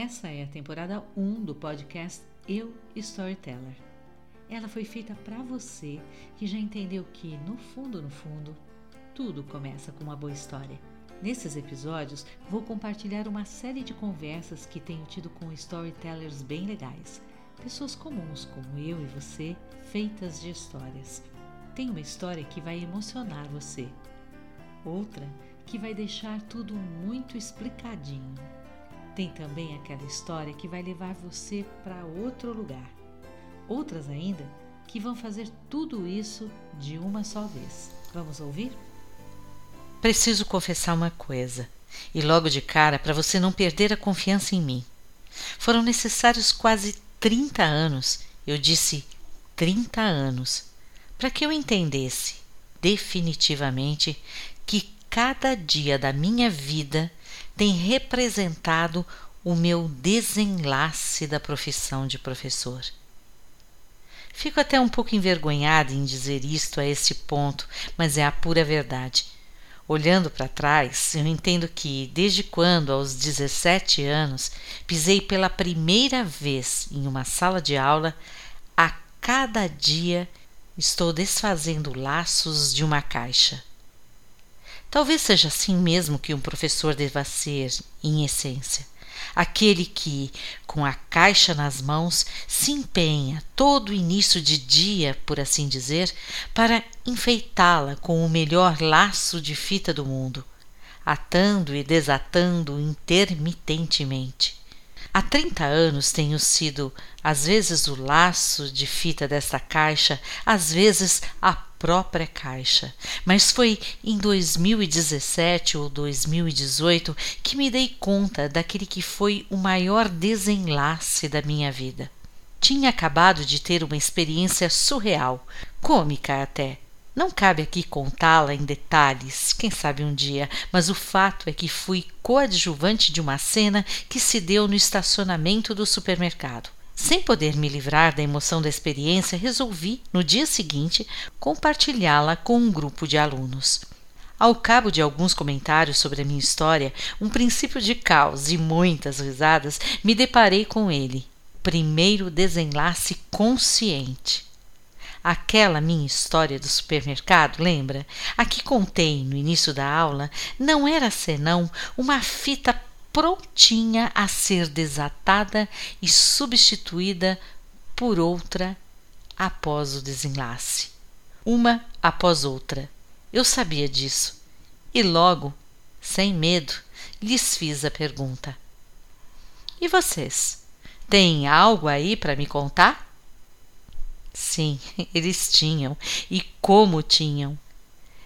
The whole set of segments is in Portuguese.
Essa é a temporada 1 do podcast Eu Storyteller. Ela foi feita para você que já entendeu que, no fundo, no fundo, tudo começa com uma boa história. Nesses episódios, vou compartilhar uma série de conversas que tenho tido com storytellers bem legais, pessoas comuns como eu e você, feitas de histórias. Tem uma história que vai emocionar você, outra que vai deixar tudo muito explicadinho. Tem também aquela história que vai levar você para outro lugar. Outras ainda que vão fazer tudo isso de uma só vez. Vamos ouvir? Preciso confessar uma coisa, e logo de cara para você não perder a confiança em mim. Foram necessários quase 30 anos, eu disse 30 anos, para que eu entendesse definitivamente que cada dia da minha vida tem representado o meu desenlace da profissão de professor. Fico até um pouco envergonhada em dizer isto a este ponto, mas é a pura verdade. Olhando para trás, eu entendo que, desde quando, aos 17 anos, pisei pela primeira vez em uma sala de aula, a cada dia estou desfazendo laços de uma caixa. Talvez seja assim mesmo que um professor deva ser, em essência aquele que, com a caixa nas mãos, se empenha todo início de dia, por assim dizer, para enfeitá-la com o melhor laço de fita do mundo, atando e desatando intermitentemente. Há trinta anos tenho sido, às vezes, o laço de fita desta caixa, às vezes a própria caixa. Mas foi em 2017 ou 2018 que me dei conta daquele que foi o maior desenlace da minha vida. Tinha acabado de ter uma experiência surreal, cômica até. Não cabe aqui contá-la em detalhes, quem sabe um dia, mas o fato é que fui coadjuvante de uma cena que se deu no estacionamento do supermercado. Sem poder me livrar da emoção da experiência, resolvi, no dia seguinte, compartilhá-la com um grupo de alunos. Ao cabo de alguns comentários sobre a minha história, um princípio de caos e muitas risadas, me deparei com ele. Primeiro desenlace consciente. Aquela minha história do supermercado, lembra? A que contei no início da aula, não era senão uma fita prontinha a ser desatada e substituída por outra após o desenlace. Uma após outra. Eu sabia disso. E logo, sem medo, lhes fiz a pergunta: E vocês? Têm algo aí para me contar? Sim, eles tinham, e como tinham.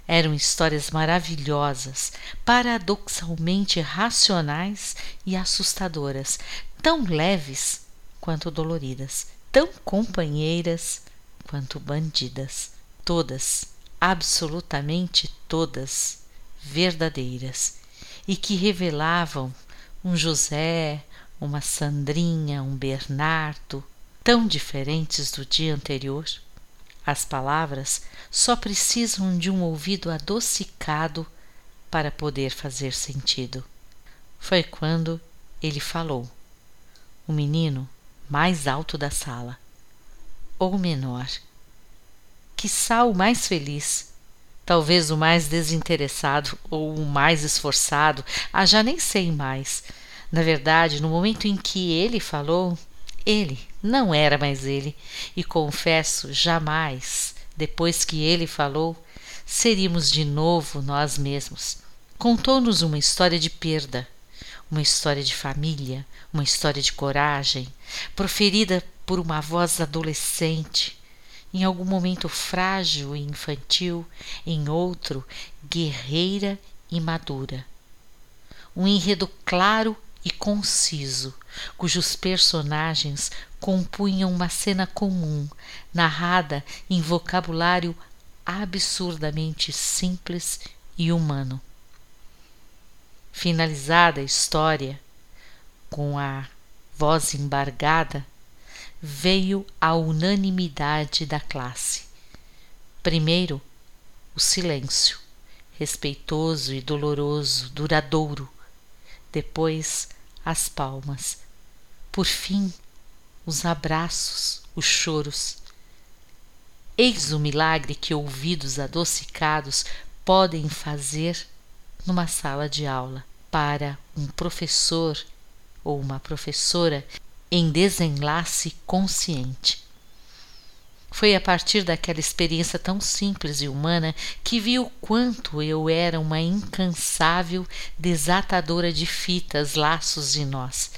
Eram histórias maravilhosas, paradoxalmente racionais e assustadoras, tão leves quanto doloridas, tão companheiras quanto bandidas. Todas, absolutamente todas, verdadeiras, e que revelavam um José, uma Sandrinha, um Bernardo, tão diferentes do dia anterior. As palavras só precisam de um ouvido adocicado para poder fazer sentido. Foi quando ele falou. O menino mais alto da sala, ou menor, quiçá o mais feliz, talvez o mais desinteressado ou o mais esforçado, ah, já nem sei mais. Na verdade, no momento em que ele falou, ele não era mais ele, e confesso, jamais, depois que ele falou, seríamos de novo nós mesmos. Contou-nos uma história de perda, uma história de família, uma história de coragem, proferida por uma voz adolescente, em algum momento frágil e infantil, em outro guerreira e madura. Um enredo claro e conciso, cujos personagens compunham uma cena comum, narrada em vocabulário absurdamente simples e humano. Finalizada a história, com a voz embargada, veio a unanimidade da classe. Primeiro, o silêncio, respeitoso e doloroso, duradouro, depois as palmas, Por fim, os abraços, os choros. Eis o milagre que ouvidos adocicados podem fazer numa sala de aula para um professor ou uma professora em desenlace consciente. Foi a partir daquela experiência tão simples e humana que vi o quanto eu era uma incansável desatadora de fitas, laços de nós.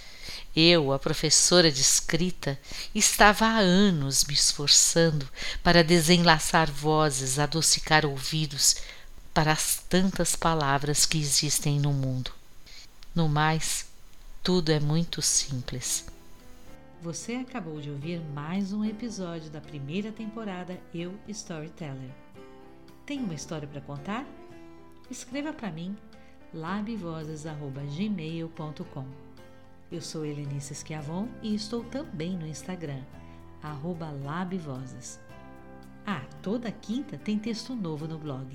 Eu, a professora de escrita, estava há anos me esforçando para desenlaçar vozes, adocicar ouvidos para as tantas palavras que existem no mundo. No mais, tudo é muito simples. Você acabou de ouvir mais um episódio da primeira temporada Eu Storyteller. Tem uma história para contar? Escreva para mim labvozes@gmail.com. Eu sou Helenice Schiavon e estou também no Instagram labvozes. Ah, toda quinta tem texto novo no blog.